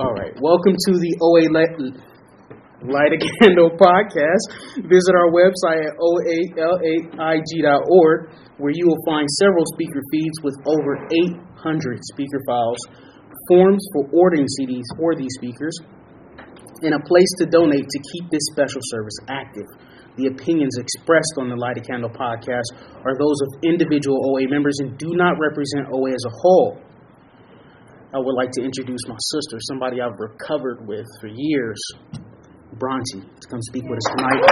All right. Welcome to the OA Light, Light a Candle podcast. Visit our website at oalaig.org, where you will find several speaker feeds with over 800 speaker files, forms for ordering CDs for these speakers, and a place to donate to keep this special service active. The opinions expressed on the Light a Candle podcast are those of individual OA members and do not represent OA as a whole. I would like to introduce my sister, somebody I've recovered with for years, Bronte, to come speak with us tonight.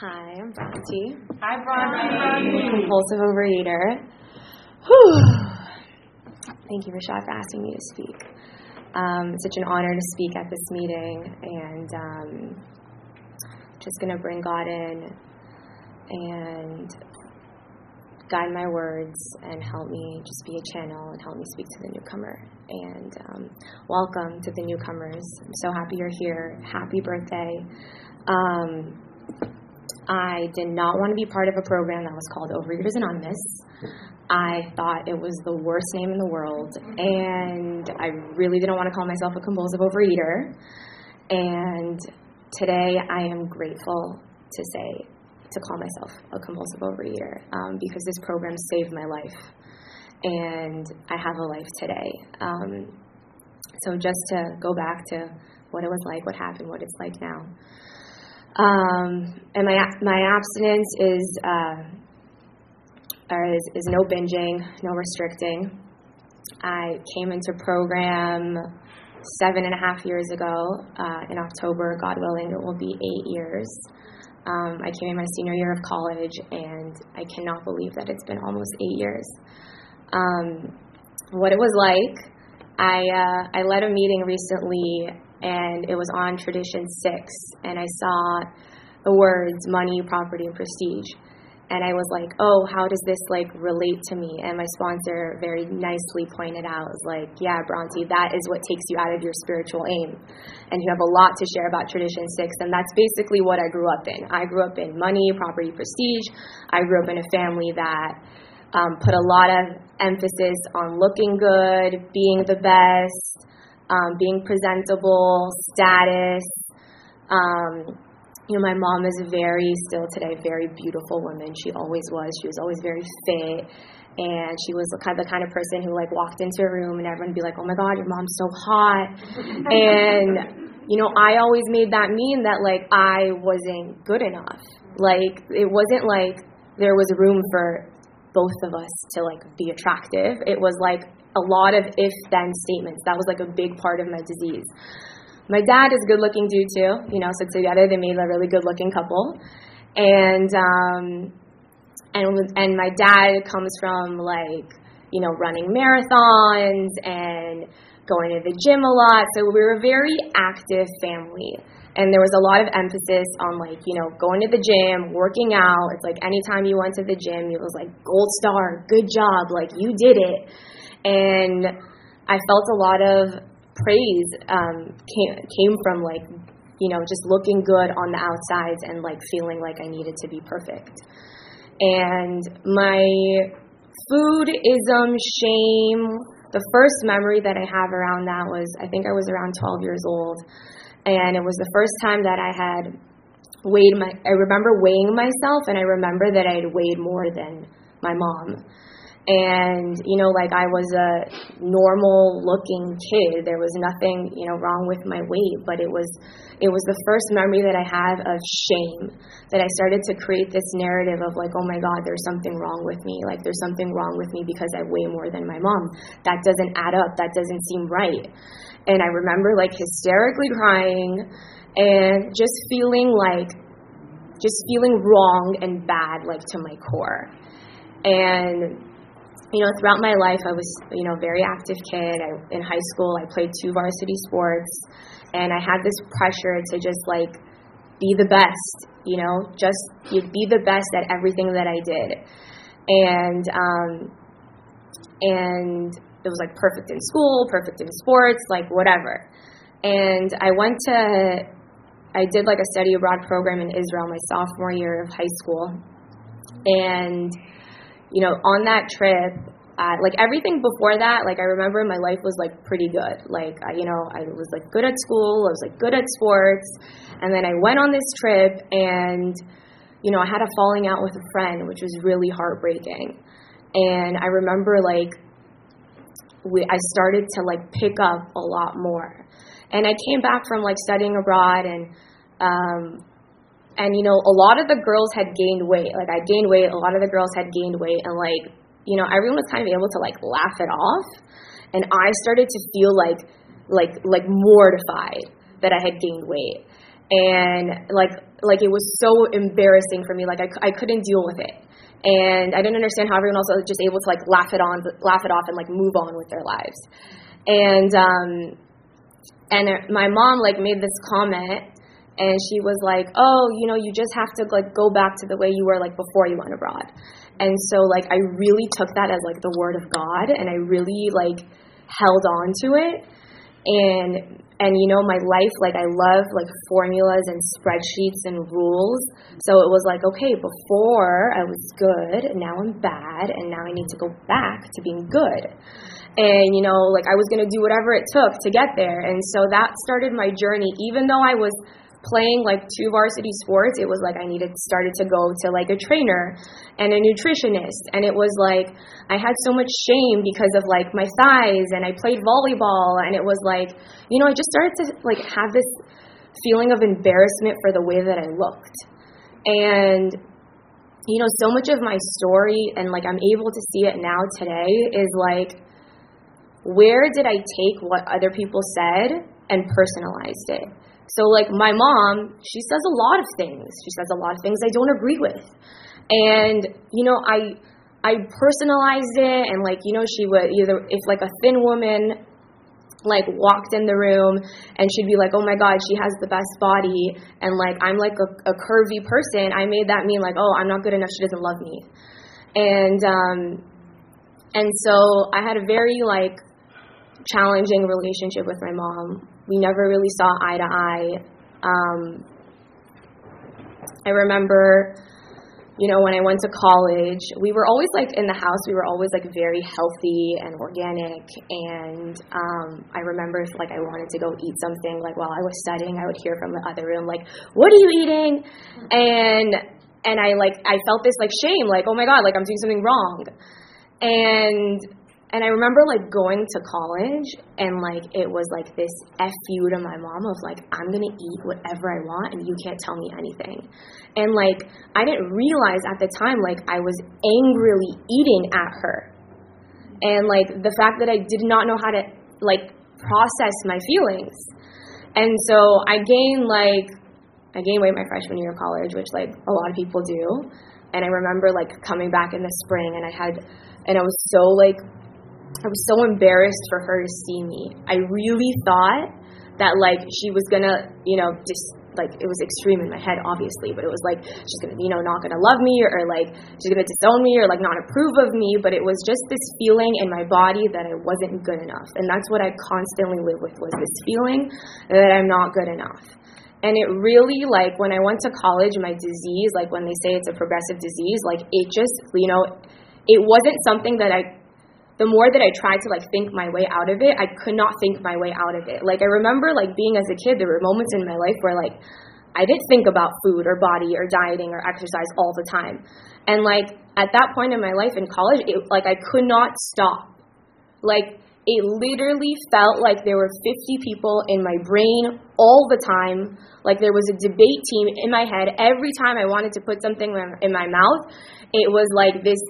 Hi, I'm Bronte. Hi, Bronte. Compulsive overeater. Whew. Thank you, Rashad, for asking me to speak. Um, it's such an honor to speak at this meeting, and um, just going to bring God in and guide my words and help me just be a channel and help me speak to the newcomer. And um, welcome to the newcomers. I'm so happy you're here. Happy birthday. Um, I did not want to be part of a program that was called Overeaters Anonymous. I thought it was the worst name in the world, and I really didn't want to call myself a compulsive overeater. And today I am grateful to say to call myself a compulsive overeater um, because this program saved my life, and I have a life today. Um, so just to go back to what it was like, what happened, what it's like now. Um, and my my abstinence is, uh, is is no binging, no restricting. I came into program seven and a half years ago. Uh, in October, God willing, it will be eight years. Um, I came in my senior year of college, and I cannot believe that it's been almost eight years. Um, what it was like, I uh, I led a meeting recently and it was on Tradition 6, and I saw the words money, property, and prestige. And I was like, oh, how does this like relate to me? And my sponsor very nicely pointed out, was like, yeah, Bronte, that is what takes you out of your spiritual aim. And you have a lot to share about Tradition 6. And that's basically what I grew up in. I grew up in money, property, prestige. I grew up in a family that um, put a lot of emphasis on looking good, being the best, um, being presentable, status. Um, you know, my mom is very, still today, very beautiful woman. She always was. She was always very fit. And she was the kind, the kind of person who, like, walked into a room and everyone would be like, oh my God, your mom's so hot. and, you know, I always made that mean that, like, I wasn't good enough. Like, it wasn't like there was room for both of us to, like, be attractive. It was like a lot of if then statements. That was, like, a big part of my disease. My dad is a good looking dude too, you know, so together they made a really good looking couple. And um and and my dad comes from like, you know, running marathons and going to the gym a lot. So we were a very active family. And there was a lot of emphasis on like, you know, going to the gym, working out. It's like anytime you went to the gym, it was like gold star, good job, like you did it. And I felt a lot of praise um, came came from like you know just looking good on the outsides and like feeling like I needed to be perfect. And my foodism shame. The first memory that I have around that was I think I was around 12 years old, and it was the first time that I had weighed my. I remember weighing myself, and I remember that I had weighed more than my mom and you know like i was a normal looking kid. There was nothing you know wrong with my weight but it was it was the first memory that i have of shame that i started to create this narrative of like oh my god there's something wrong with me. Like there's something wrong with me because i weigh more than my mom. That doesn't add up. That doesn't seem right. And i remember like hysterically crying and just feeling like just feeling wrong and bad like to my core. And you know, throughout my life, I was, you know, very active kid. I, in high school, I played two varsity sports, and I had this pressure to just like be the best, you know, just you'd be the best at everything that I did, and um, and it was like perfect in school, perfect in sports, like whatever. And I went to, I did like a study abroad program in Israel my sophomore year of high school, and you know, on that trip, uh, like everything before that, like I remember my life was like pretty good. Like I, you know, I was like good at school. I was like good at sports, and then I went on this trip, and you know, I had a falling out with a friend, which was really heartbreaking. And I remember like we, I started to like pick up a lot more. And I came back from like studying abroad and um, and you know a lot of the girls had gained weight. Like i gained weight a lot of the girls had gained weight and like you know everyone was kind of able to like laugh it off. And i started to feel like like like mortified that i had gained weight. And like like it was so embarrassing for me. Like i, I couldn't deal with it. And i didn't understand how everyone else was just able to like laugh it on laugh it off and like move on with their lives. And um and my mom like made this comment and she was like, "Oh, you know, you just have to like go back to the way you were like before you went abroad." And so like I really took that as like the word of God and I really like held on to it. And and you know, my life like I love like formulas and spreadsheets and rules. So it was like, okay, before I was good, now I'm bad, and now I need to go back to being good. And you know, like I was going to do whatever it took to get there. And so that started my journey even though I was playing like two varsity sports, it was like I needed started to go to like a trainer and a nutritionist, and it was like I had so much shame because of like my thighs, and I played volleyball, and it was like you know I just started to like have this feeling of embarrassment for the way that I looked, and you know so much of my story and like I'm able to see it now today is like where did I take what other people said and personalized it? So, like my mom, she says a lot of things. She says a lot of things I don't agree with, and you know, I I personalized it, and like you know, she would either if like a thin woman like walked in the room and she'd be like, "Oh my God, she has the best body," and like I'm like a, a curvy person. I made that mean like, "Oh, I'm not good enough. She doesn't love me," and um, and so I had a very like challenging relationship with my mom we never really saw eye to eye. Um, I remember, you know, when I went to college, we were always like in the house, we were always like very healthy and organic. And um, I remember if like I wanted to go eat something, like while I was studying, I would hear from the other room, like, what are you eating? And and I like I felt this like shame, like, oh my god, like I'm doing something wrong. And and I remember like going to college and like it was like this fu to my mom of like I'm gonna eat whatever I want and you can't tell me anything. And like I didn't realize at the time like I was angrily eating at her. And like the fact that I did not know how to like process my feelings. And so I gained like I gained weight my freshman year of college, which like a lot of people do. And I remember like coming back in the spring and I had and I was so like I was so embarrassed for her to see me. I really thought that like she was gonna, you know, just like it was extreme in my head, obviously, but it was like she's gonna, you know, not gonna love me or, or like she's gonna disown me or like not approve of me. But it was just this feeling in my body that I wasn't good enough, and that's what I constantly live with was this feeling that I'm not good enough. And it really like when I went to college, my disease, like when they say it's a progressive disease, like it just, you know, it wasn't something that I the more that I tried to like think my way out of it, I could not think my way out of it. Like I remember like being as a kid, there were moments in my life where like I did think about food or body or dieting or exercise all the time. And like at that point in my life in college, it like I could not stop. Like it literally felt like there were 50 people in my brain all the time. Like there was a debate team in my head every time I wanted to put something in my mouth. It was like this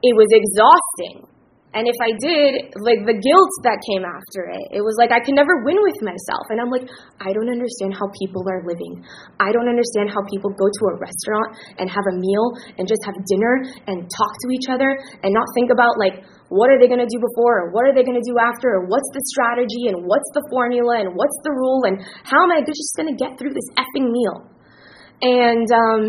it was exhausting and if I did, like the guilt that came after it, it was like I can never win with myself. And I'm like, I don't understand how people are living. I don't understand how people go to a restaurant and have a meal and just have dinner and talk to each other and not think about like what are they going to do before or what are they going to do after or what's the strategy and what's the formula and what's the rule and how am I just going to get through this effing meal. And um,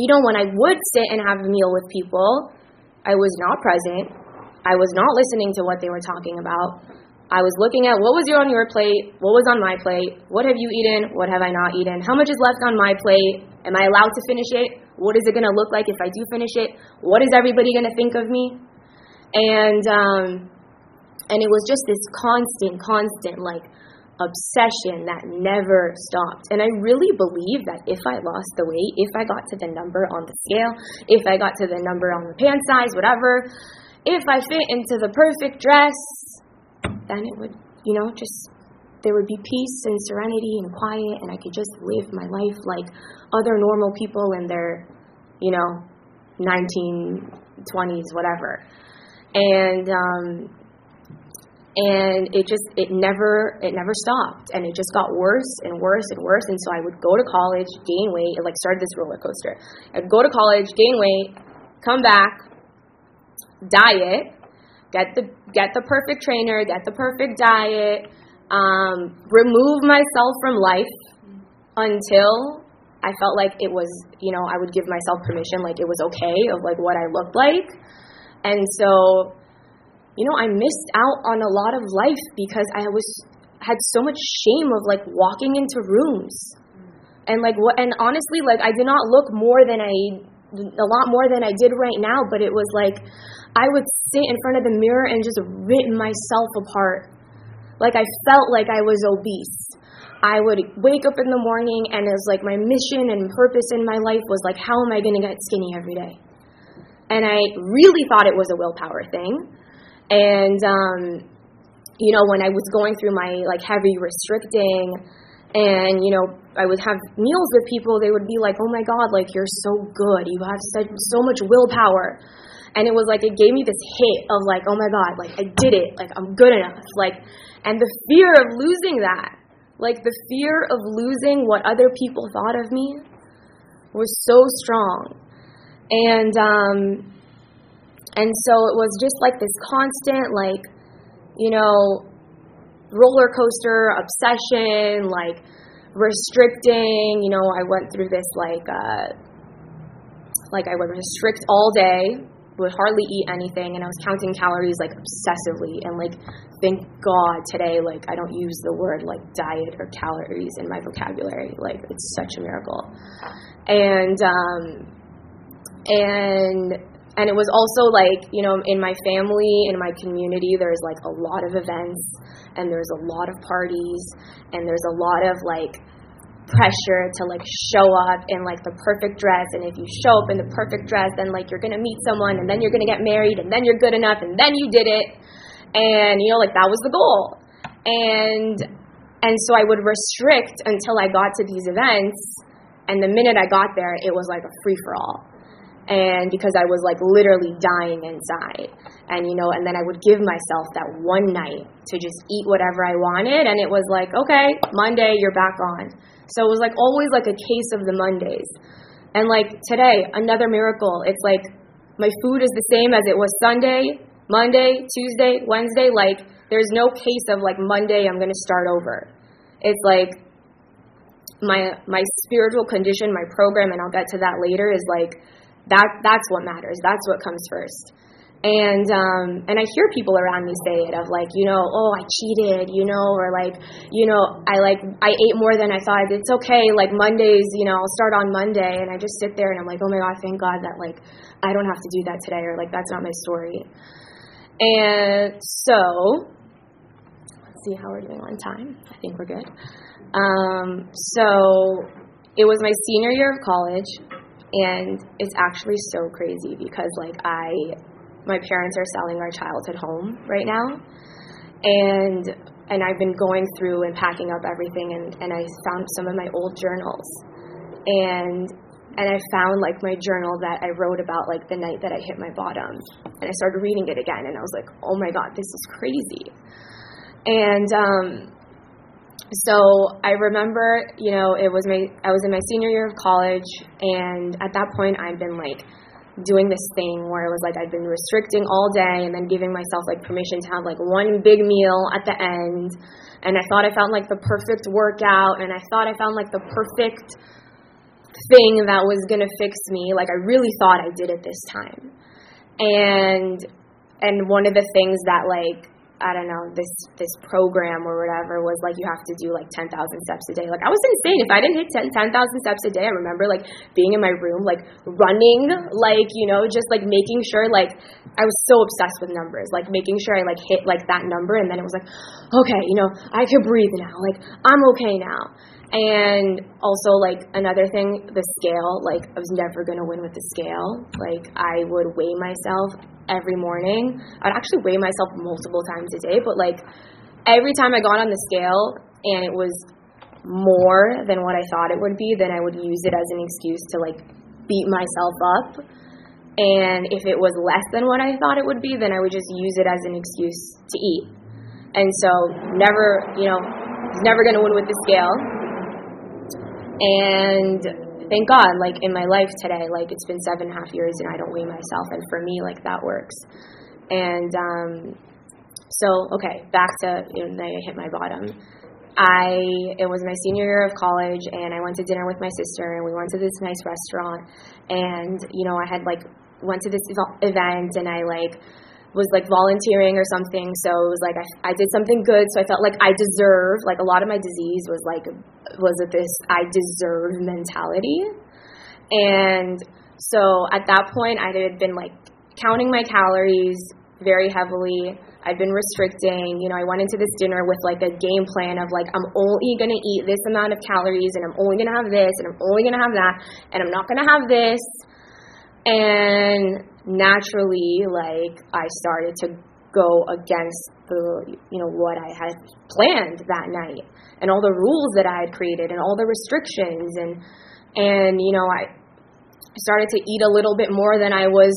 you know, when I would sit and have a meal with people, I was not present. I was not listening to what they were talking about. I was looking at what was on your plate, what was on my plate, what have you eaten, what have I not eaten, how much is left on my plate, am I allowed to finish it, What is it going to look like if I do finish it? What is everybody going to think of me? And um, and it was just this constant, constant like obsession that never stopped. And I really believe that if I lost the weight, if I got to the number on the scale, if I got to the number on the pant size, whatever, if I fit into the perfect dress, then it would, you know, just there would be peace and serenity and quiet and I could just live my life like other normal people in their, you know, 1920s, whatever. And um, and it just it never it never stopped and it just got worse and worse and worse and so i would go to college gain weight it like started this roller coaster i'd go to college gain weight come back diet get the get the perfect trainer get the perfect diet um, remove myself from life until i felt like it was you know i would give myself permission like it was okay of like what i looked like and so you know, I missed out on a lot of life because I was had so much shame of like walking into rooms. And like what and honestly like I did not look more than I a lot more than I did right now, but it was like I would sit in front of the mirror and just rip myself apart. Like I felt like I was obese. I would wake up in the morning and it was like my mission and purpose in my life was like how am I going to get skinny every day? And I really thought it was a willpower thing. And um, you know, when I was going through my like heavy restricting, and you know, I would have meals with people, they would be like, "Oh my God, like you're so good. You have such so much willpower." And it was like it gave me this hit of like, "Oh my God, like I did it. Like I'm good enough." Like, and the fear of losing that, like the fear of losing what other people thought of me, was so strong. And um, and so it was just like this constant, like, you know, roller coaster obsession, like restricting. You know, I went through this like, uh, like I would restrict all day, would hardly eat anything, and I was counting calories like obsessively. And like, thank God today, like I don't use the word like diet or calories in my vocabulary. Like it's such a miracle. And um, and and it was also like you know in my family in my community there's like a lot of events and there's a lot of parties and there's a lot of like pressure to like show up in like the perfect dress and if you show up in the perfect dress then like you're gonna meet someone and then you're gonna get married and then you're good enough and then you did it. And you know like that was the goal. And and so i would restrict until i got to these events and the minute i got there it was like a free for all and because I was like literally dying inside. And you know, and then I would give myself that one night to just eat whatever I wanted and it was like, okay, Monday you're back on. So it was like always like a case of the Mondays. And like today, another miracle. It's like my food is the same as it was Sunday, Monday, Tuesday, Wednesday, like there's no case of like Monday I'm going to start over. It's like my my spiritual condition, my program and I'll get to that later is like that that's what matters. That's what comes first. And um, and I hear people around me say it of like you know oh I cheated you know or like you know I like I ate more than I thought. It's okay. Like Mondays you know I'll start on Monday and I just sit there and I'm like oh my god thank God that like I don't have to do that today or like that's not my story. And so let's see how we're doing on time? I think we're good. Um, so it was my senior year of college and it's actually so crazy because like I my parents are selling our childhood home right now. And and I've been going through and packing up everything and, and I found some of my old journals. And and I found like my journal that I wrote about like the night that I hit my bottom. And I started reading it again and I was like oh my god this is crazy. And um so I remember, you know, it was my I was in my senior year of college, and at that point I'd been like doing this thing where it was like I'd been restricting all day and then giving myself like permission to have like one big meal at the end, and I thought I found like the perfect workout, and I thought I found like the perfect thing that was gonna fix me. Like I really thought I did it this time, and and one of the things that like I don't know this this program or whatever was like you have to do like ten thousand steps a day. Like I was insane. If I didn't hit 10,000 steps a day, I remember like being in my room like running, like you know, just like making sure like I was so obsessed with numbers, like making sure I like hit like that number, and then it was like, okay, you know, I can breathe now. Like I'm okay now. And also, like, another thing, the scale, like, I was never going to win with the scale. Like, I would weigh myself every morning. I'd actually weigh myself multiple times a day, but, like, every time I got on the scale and it was more than what I thought it would be, then I would use it as an excuse to, like, beat myself up. And if it was less than what I thought it would be, then I would just use it as an excuse to eat. And so, never, you know, never going to win with the scale and thank God, like in my life today, like it's been seven and a half years and I don't weigh myself. And for me, like that works. And um, so, okay, back to you know, I hit my bottom. I it was my senior year of college, and I went to dinner with my sister, and we went to this nice restaurant, and you know I had like went to this event, and I like was like volunteering or something. So it was like I, I did something good. So I felt like I deserve, like a lot of my disease was like, was it this I deserve mentality. And so at that point, I had been like counting my calories very heavily. I've been restricting. You know, I went into this dinner with like a game plan of like, I'm only going to eat this amount of calories and I'm only going to have this and I'm only going to have that and I'm not going to have this. And naturally, like I started to go against the you know what I had planned that night and all the rules that I had created and all the restrictions and and you know I started to eat a little bit more than I was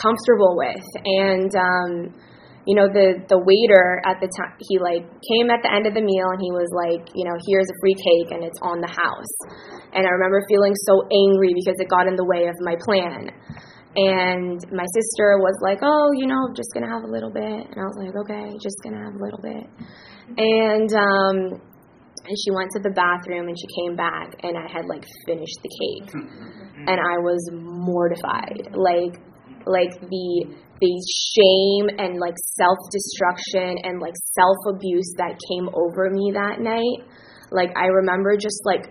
comfortable with. And um you know the the waiter at the time he like came at the end of the meal and he was like you know here's a free cake and it's on the house. And i remember feeling so angry because it got in the way of my plan. And my sister was like, "Oh, you know, just gonna have a little bit," and I was like, "Okay, just gonna have a little bit." And um, and she went to the bathroom and she came back and I had like finished the cake, and I was mortified, like like the the shame and like self destruction and like self abuse that came over me that night. Like I remember just like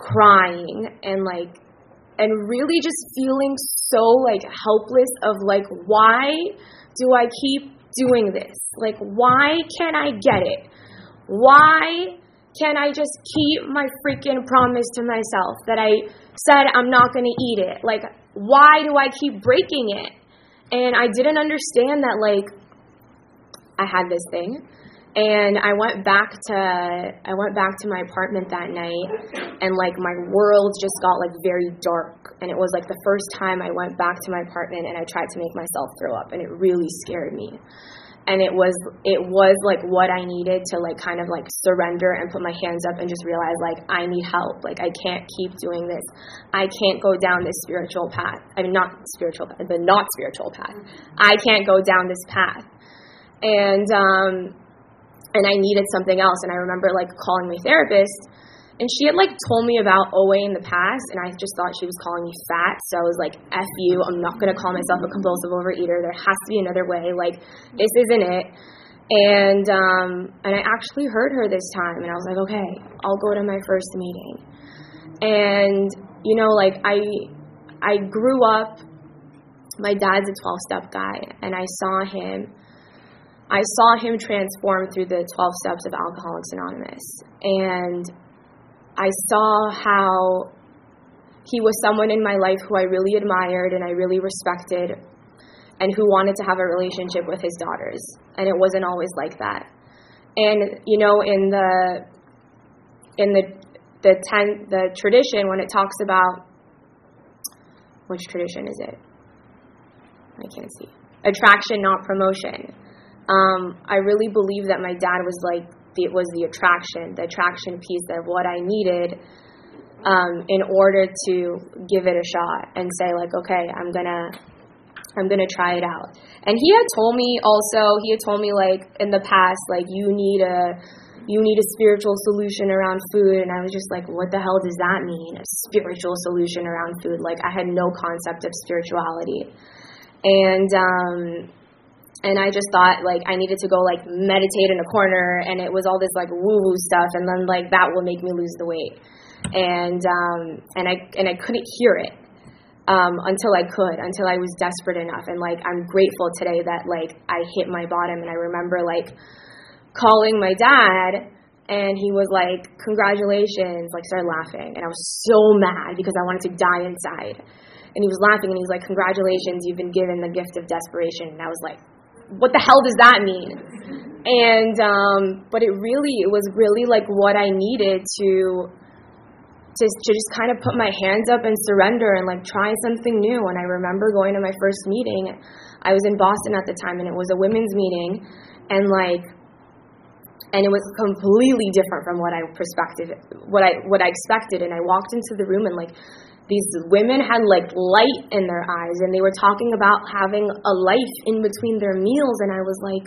crying and like and really just feeling so like helpless of like why do I keep doing this? Like why can't I get it? Why can't I just keep my freaking promise to myself that I said I'm not going to eat it? Like why do I keep breaking it? And I didn't understand that like I had this thing and I went back to I went back to my apartment that night and like my world just got like very dark and it was like the first time I went back to my apartment and I tried to make myself throw up and it really scared me. And it was it was like what I needed to like kind of like surrender and put my hands up and just realize like I need help. Like I can't keep doing this. I can't go down this spiritual path. I mean not spiritual the not spiritual path. I can't go down this path. And um and I needed something else. And I remember like calling my therapist, and she had like told me about OA in the past, and I just thought she was calling me fat. So I was like, "F you! I'm not gonna call myself a compulsive overeater. There has to be another way. Like this isn't it." And um, and I actually heard her this time, and I was like, "Okay, I'll go to my first meeting." And you know, like I I grew up. My dad's a 12 step guy, and I saw him I saw him transform through the 12 steps of Alcoholics Anonymous. And I saw how he was someone in my life who I really admired and I really respected and who wanted to have a relationship with his daughters. And it wasn't always like that. And you know, in the in the the ten the tradition when it talks about which tradition is it? I can't see. Attraction, not promotion um, I really believe that my dad was like it was the attraction, the attraction piece of what I needed um, in order to give it a shot and say like, okay, I'm gonna I'm gonna try it out. And he had told me also, he had told me like in the past, like you need a you need a spiritual solution around food and I was just like, what the hell does that mean? A spiritual solution around food. Like I had no concept of spirituality. And um and I just thought like I needed to go like meditate in a corner, and it was all this like woo woo stuff, and then like that will make me lose the weight, and um, and I and I couldn't hear it um, until I could, until I was desperate enough, and like I'm grateful today that like I hit my bottom, and I remember like calling my dad. And he was like, Congratulations, like started laughing. And I was so mad because I wanted to die inside. And he was laughing and he was like, Congratulations, you've been given the gift of desperation. And I was like, what the hell does that mean? And um, but it really it was really like what I needed to to to just kind of put my hands up and surrender and like try something new. And I remember going to my first meeting. I was in Boston at the time, and it was a women's meeting, and like and it was completely different from what I perspective what I what I expected and I walked into the room and like these women had like light in their eyes and they were talking about having a life in between their meals and I was like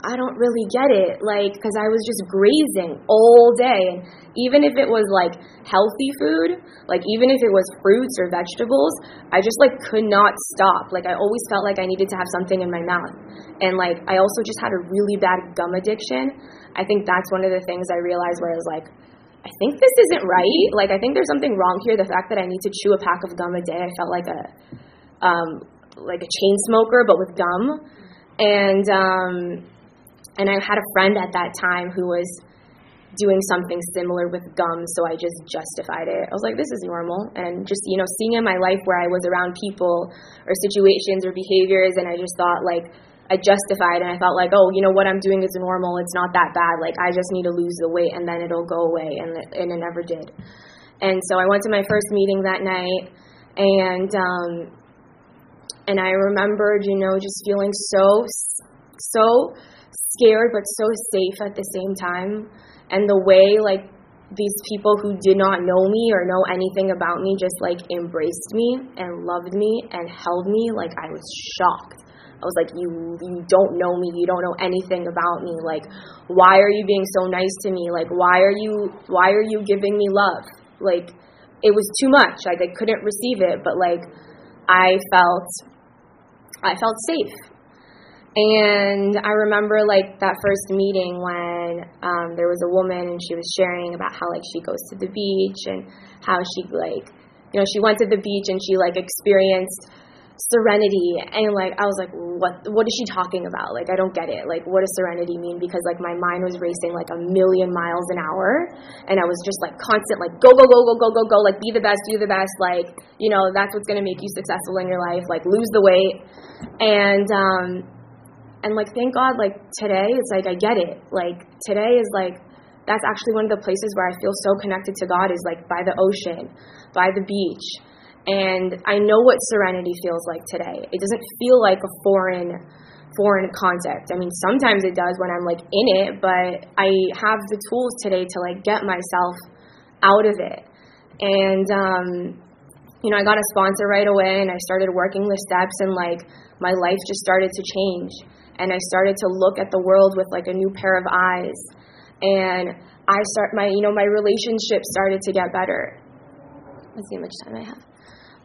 I don't really get it like cuz I was just grazing all day and even if it was like healthy food like even if it was fruits or vegetables I just like could not stop like I always felt like I needed to have something in my mouth and like I also just had a really bad gum addiction. I think that's one of the things I realized where I was like I think this isn't right. Like, I think there's something wrong here. The fact that I need to chew a pack of gum a day, I felt like a, um, like a chain smoker, but with gum. And, um, and I had a friend at that time who was doing something similar with gum, so I just justified it. I was like, this is normal. And just, you know, seeing in my life where I was around people or situations or behaviors, and I just thought, like, I justified and I felt like, oh, you know what I'm doing is normal. It's not that bad. Like I just need to lose the weight and then it'll go away, and it, and it never did. And so I went to my first meeting that night, and um, and I remembered, you know, just feeling so so scared but so safe at the same time, and the way like these people who did not know me or know anything about me just like embraced me and loved me and held me like I was shocked I was like, you you don't know me, you don't know anything about me. Like, why are you being so nice to me? Like, why are you why are you giving me love? Like, it was too much. Like, I couldn't receive it, but like, I felt I felt safe. And I remember like that first meeting when um, there was a woman and she was sharing about how like she goes to the beach and how she like you know she went to the beach and she like experienced serenity and like I was like what what is she talking about? Like I don't get it. Like what does serenity mean? Because like my mind was racing like a million miles an hour. And I was just like constant like go go go go go go go. Like be the best do the best. Like you know that's what's going to make you successful in your life. Like lose the weight. And um and like thank God like today it's like I get it. Like today is like that's actually one of the places where I feel so connected to God is like by the ocean by the beach and I know what serenity feels like today. It doesn't feel like a foreign foreign concept. I mean, sometimes it does when I'm like in it, but I have the tools today to like get myself out of it. And um you know, I got a sponsor right away and I started working the steps and like my life just started to change and I started to look at the world with like a new pair of eyes. And I start my you know, my relationship started to get better. Let's see how much time I have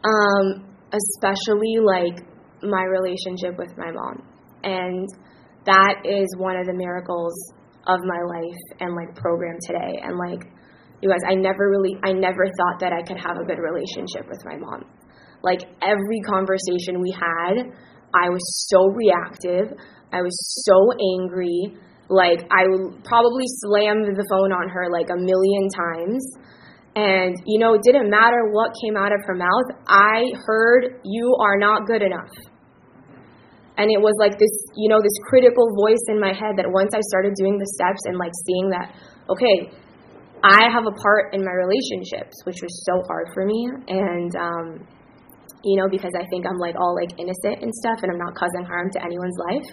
um, especially like my relationship with my mom. And that is one of the miracles of my life and like program today. And like, you guys, I never really, I never thought that I could have a good relationship with my mom. Like every conversation we had, I was so reactive. I was so angry. Like I probably slammed the phone on her like a million times. And, you know, it didn't matter what came out of her mouth. I heard, you are not good enough. And it was like this, you know, this critical voice in my head that once I started doing the steps and like seeing that, okay, I have a part in my relationships, which was so hard for me. And, um, you know, because I think I'm like all like innocent and stuff and I'm not causing harm to anyone's life.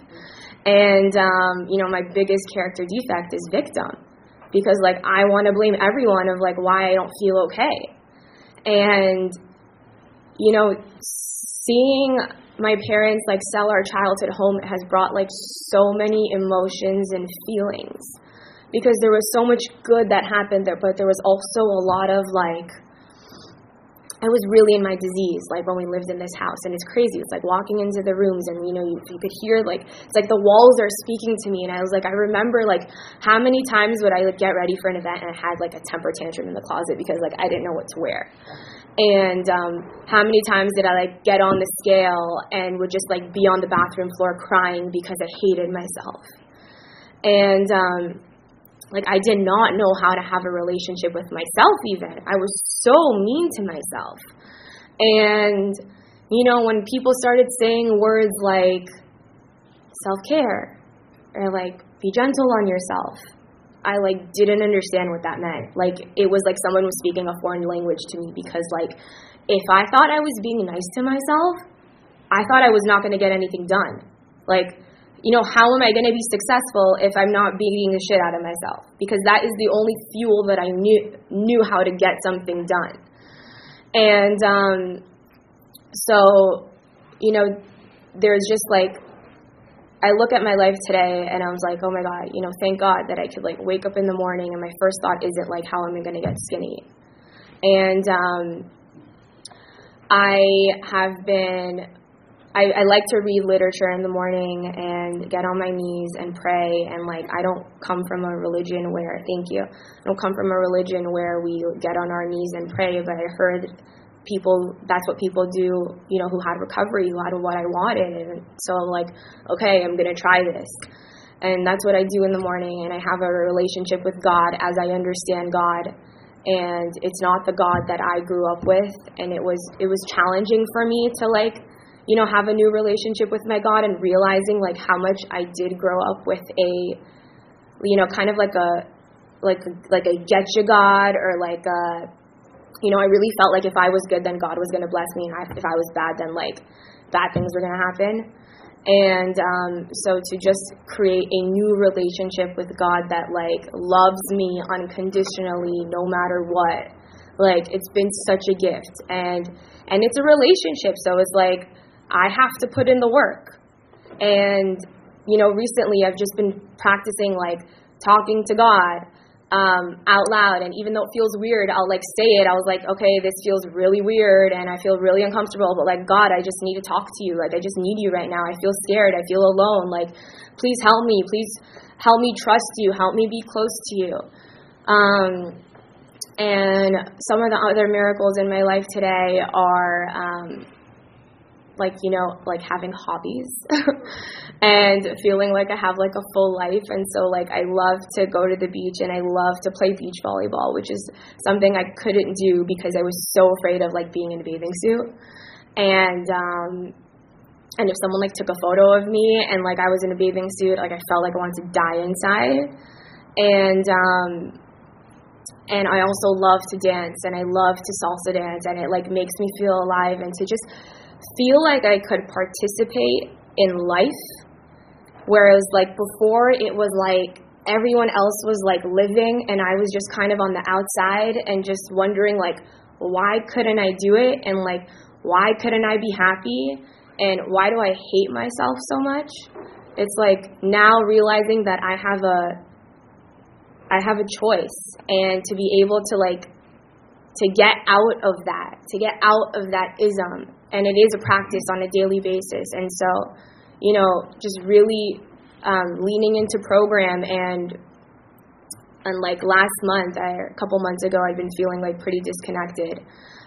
And, um, you know, my biggest character defect is victim because like I want to blame everyone of like why I don't feel okay. And you know, seeing my parents like sell our childhood home has brought like so many emotions and feelings because there was so much good that happened there but there was also a lot of like I was really in my disease, like when we lived in this house, and it's crazy. It's like walking into the rooms, and you know, you, you could hear like it's like the walls are speaking to me, and I was like, I remember like how many times would I like get ready for an event and I had like a temper tantrum in the closet because like I didn't know what to wear, and um, how many times did I like get on the scale and would just like be on the bathroom floor crying because I hated myself, and um, like I did not know how to have a relationship with myself even. I was so mean to myself. And you know, when people started saying words like self-care or like be gentle on yourself, I like didn't understand what that meant. Like it was like someone was speaking a foreign language to me because like if I thought I was being nice to myself, I thought I was not going to get anything done. Like you know, how am I going to be successful if I'm not beating the shit out of myself? Because that is the only fuel that I knew knew how to get something done. And um, so, you know, there's just like I look at my life today and I was like, oh my god, you know, thank God that I could like wake up in the morning and my first thought isn't like how am I going to get skinny. And um, I have been I, I like to read literature in the morning and get on my knees and pray. And like, I don't come from a religion where, thank you, I don't come from a religion where we get on our knees and pray. But I heard people, that's what people do, you know, who had recovery, who had what I wanted. And so I'm like, okay, I'm to try this. And that's what I do in the morning. And I have a relationship with God as I understand God and it's not the God that I grew up with and it was it was challenging for me to like you know, have a new relationship with my God and realizing like how much I did grow up with a, you know, kind of like a, like like a get you God or like a, you know, I really felt like if I was good, then God was to bless me, and if I was bad, then like bad things were to happen. And um, so to just create a new relationship with God that like loves me unconditionally, no matter what, like it's been such a gift. And and it's a relationship, so it's like I have to put in the work. And, you know, recently I've just been practicing like talking to God um, out loud. And even though it feels weird, I'll like say it. I was like, okay, this feels really weird and I feel really uncomfortable. But like, God, I just need to talk to you. Like, I just need you right now. I feel scared. I feel alone. Like, please help me. Please help me trust you. Help me be close to you. Um, and some of the other miracles in my life today are um, like you know like having hobbies and feeling like I have like a full life. And so like I love to go to the beach and I love to play beach volleyball which is something I couldn't do because I was so afraid of like being in a bathing suit. And um and if someone like took a photo of me and like I was in a bathing suit like I felt like I wanted to die inside. And um and I also love to dance and I love to salsa dance and it like makes me feel alive and to just feel like I could participate in life. Whereas, like, before, it was like everyone else was like living, and I was just kind of on the outside and just wondering, like, why couldn't I do it? And, like, why couldn't I be happy? And why do I hate myself so much? It's like now realizing that I have a I have a choice and to be able to like to get out of that, to get out of that ism and it is a practice on a daily basis. And so, you know, just really um, leaning into program and and like last month, I, a couple months ago, I'd been feeling like pretty disconnected,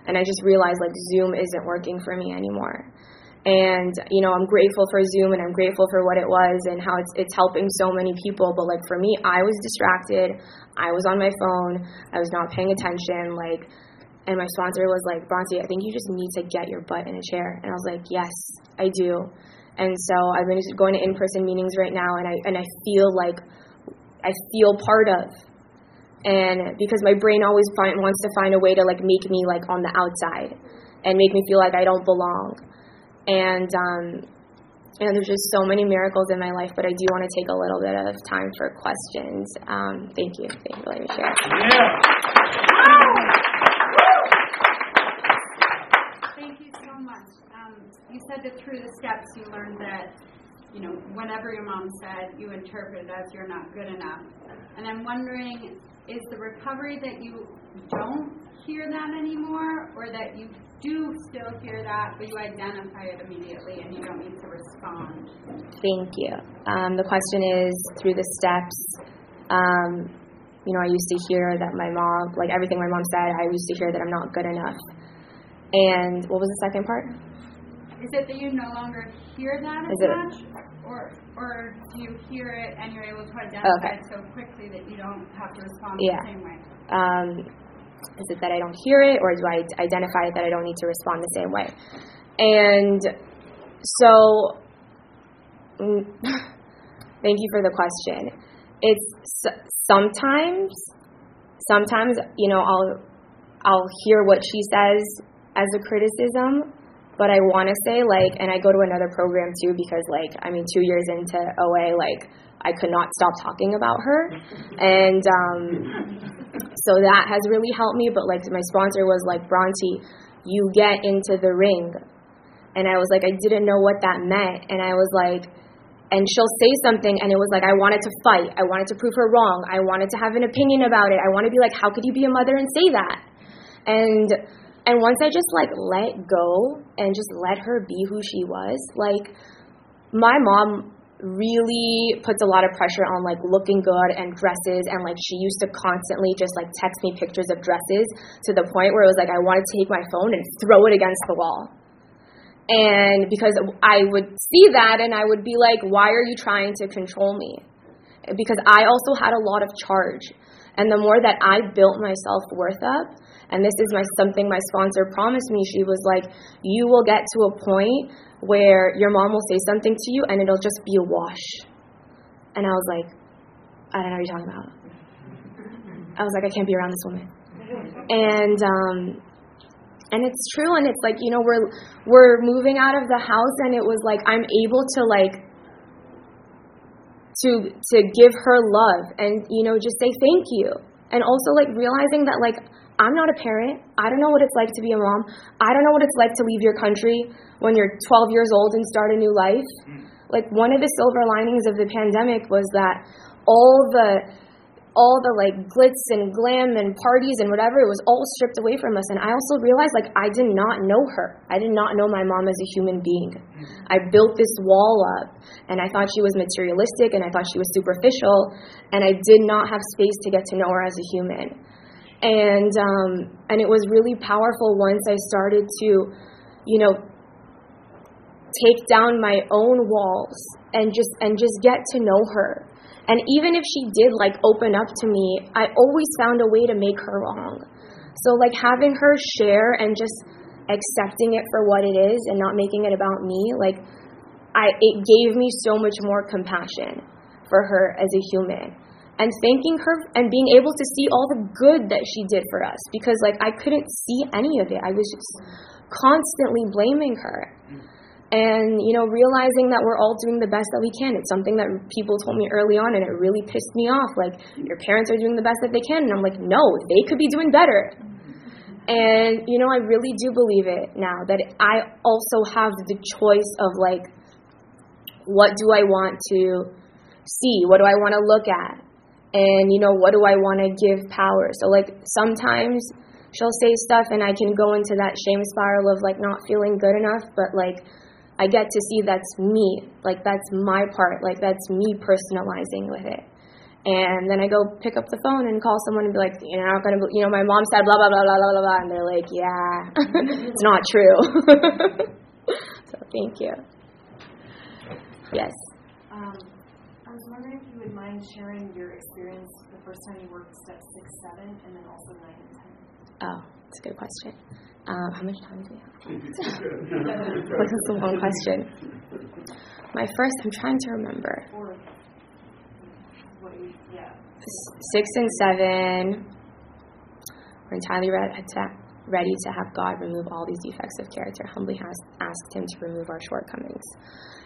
and I just realized like Zoom isn't working for me anymore. And you know, I'm grateful for Zoom, and I'm grateful for what it was and how it's it's helping so many people. But like for me, I was distracted. I was on my phone. I was not paying attention. Like and my sponsor was like, Bronte, I think you just need to get your butt in a chair. And I was like, yes, I do. And so I've been going to in-person meetings right now, and I and I feel like I feel part of. And because my brain always find, wants to find a way to like make me like on the outside, and make me feel like I don't belong. And um, you know, there's just so many miracles in my life, but I do want to take a little bit of time for questions. Um, thank you. Thank you letting me share. Yeah. you so much. Um, you said that through the steps you learned that, you know, whenever your mom said, you interpret it as you're not good enough. And I'm wondering, is the recovery that you don't hear that anymore, or that you do still hear that, but you identify it immediately and you don't need to respond. Thank you. Um, the question is through the steps. Um, you know, I used to hear that my mom, like everything my mom said, I used to hear that I'm not good enough. And what was the second part? Is it that you no longer hear that as it- much, or or do you hear it and you're able to identify Okay. it so quickly that you don't have to respond Yeah. the same way? Um, is it that I don't hear it, or do I identify it that I don't need to respond the same way? And so, mm, thank you for the question. It's sometimes, sometimes you know I'll I'll hear what she says as a criticism, but I want to say like, and I go to another program too because like I mean, two years into OA, like I could not stop talking about her, and um, so that has really helped me. But like my sponsor was like, Bronte, you get into the ring, and I was like, I didn't know what that meant, and I was like. And she'll say something, and it was like, I wanted to fight. I wanted to prove her wrong. I wanted to have an opinion about it. I want to be like, how could you be a mother and say that? And and once I just like let go and just let her be who she was, like my mom really puts a lot of pressure on like looking good and dresses and like she used to constantly just like text me pictures of dresses to the point where it was like I wanted to take my phone and throw it against the wall. And because I would see that and I would be like, why are you trying to control me? Because I also had a lot of charge. And the more that I built my self worth up, and this is my something my sponsor promised me, she was like, you will get to a point where your mom will say something to you and it'll just be a wash. And I was like, I don't know what you're talking about. I was like, I can't be around this woman. And um, and it's true, and it's like you know we're we're moving out of the house, and it was like I'm able to like to to give her love and you know just say thank you, and also like realizing that like I'm not a parent. I don't know what it's like to be a mom. I don't know what it's like to leave your country when you're 12 years old and start a new life. Like one of the silver linings of the pandemic was that all the all the like glitz and glam and parties and whatever it was all stripped away from us and i also realized like i did not know her i did not know my mom as a human being i built this wall up and i thought she was materialistic and i thought she was superficial and i did not have space to get to know her as a human and um and it was really powerful once i started to you know take down my own walls and just and just get to know her and even if she did like open up to me, I always found a way to make her wrong. So like having her share and just accepting it for what it is and not making it about me, like I it gave me so much more compassion for her as a human. And thanking her and being able to see all the good that she did for us. Because like I couldn't see any of it. I was just constantly blaming her. And you know realizing that we're all doing the best that we can. It's something that people told me early on and it really pissed me off. Like your parents are doing the best that they can. And i'm like no they could be doing better. And you know i really do believe it now that i also have the choice of like what do i want to see? What do i want to look at and you know what do i want to give power so like sometimes she'll say stuff and i can go into that shame spiral of like not feeling good enough but like I get to see that's me, like that's my part, like that's me personalizing with it. And then I go pick up the phone and call someone and be like, you're not gonna, you know, my mom said blah blah blah blah blah blah, blah. and they're like, yeah, it's not true. so thank you. Yes. I was wondering if you would mind sharing your experience the first time you worked step six, seven, and then also nine and ten. Oh, that's a good question. Um, how much time do we have? This is a long question. My first, I'm trying to remember. Or what you, yeah. six and seven were entirely ready to, ready to have God remove all these defects of character. Humbly has asked Him to remove our shortcomings.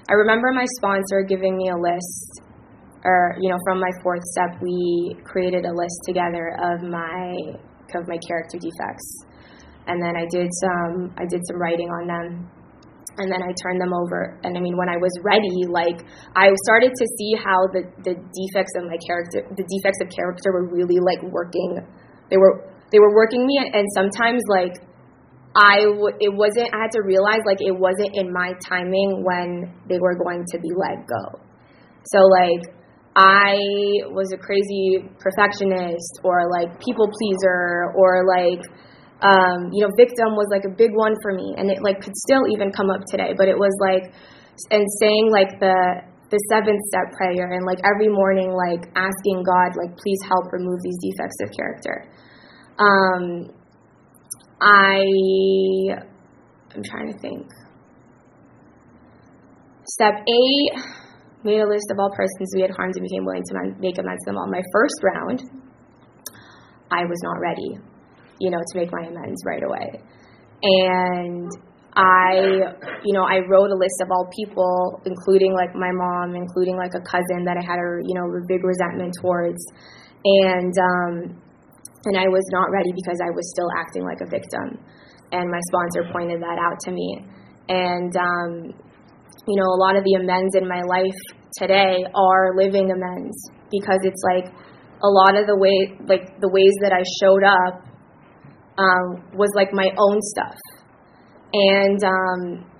I remember my sponsor giving me a list, or you know, from my fourth step, we created a list together of my of my character defects, and then I did some I did some writing on them and then I turned them over. And I mean, when I was ready, like I started to see how the the defects of my character, the defects of character, were really like working. They were they were working me, and sometimes like I w- it wasn't. I had to realize like it wasn't in my timing when they were going to be let go. So like I was a crazy perfectionist or like people pleaser or like um, you know victim was like a big one for me and it like could still even come up today. But it was like and saying like the the seventh step prayer and like every morning like asking God like please help remove these defects of character. Um, I I'm trying to think. Step eight made a list of all persons we had harmed and became willing to make amends to them all. My first round, I was not ready, you know, to make my amends right away. And I, you know, I wrote a list of all people, including like my mom, including like a cousin that I had a, you know, a big resentment towards. And, um, and I was not ready because I was still acting like a victim. And my sponsor pointed that out to me. And, um, you know, a lot of the amends in my life today are living amends because it's like a lot of the way, like the ways that I showed up um, was like my own stuff. And, um,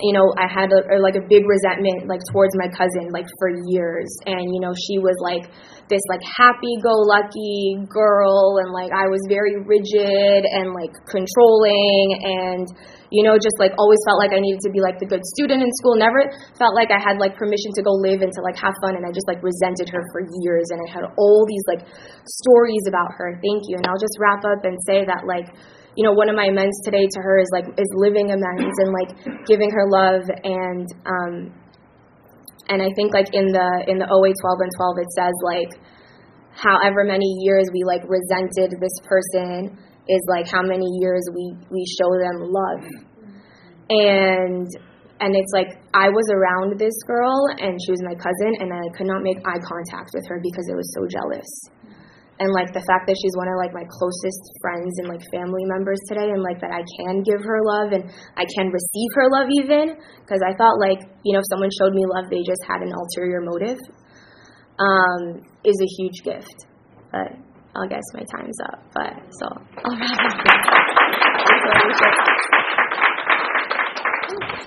you know, I had a, like a big resentment like towards my cousin like for years, and you know she was like this like happy-go-lucky girl, and like I was very rigid and like controlling, and you know just like always felt like I needed to be like the good student in school. Never felt like I had like permission to go live and to like have fun, and I just like resented her for years, and I had all these like stories about her. Thank you, and I'll just wrap up and say that like you know, one of my amends today to her is like is living amends and like giving her love and um and I think like in the in the OA 12 and 12 it says like however many years we like resented this person is like how many years we we show them love. And and it's like I was around this girl and she was my cousin and I could not make eye contact with her because I was so jealous and like the fact that she's one of like my closest friends and like family members today and like that I can give her love and I can receive her love even because I thought like you know if someone showed me love they just had an ulterior motive um, is a huge gift. But I guess my time's up. But so I'll wrap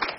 up.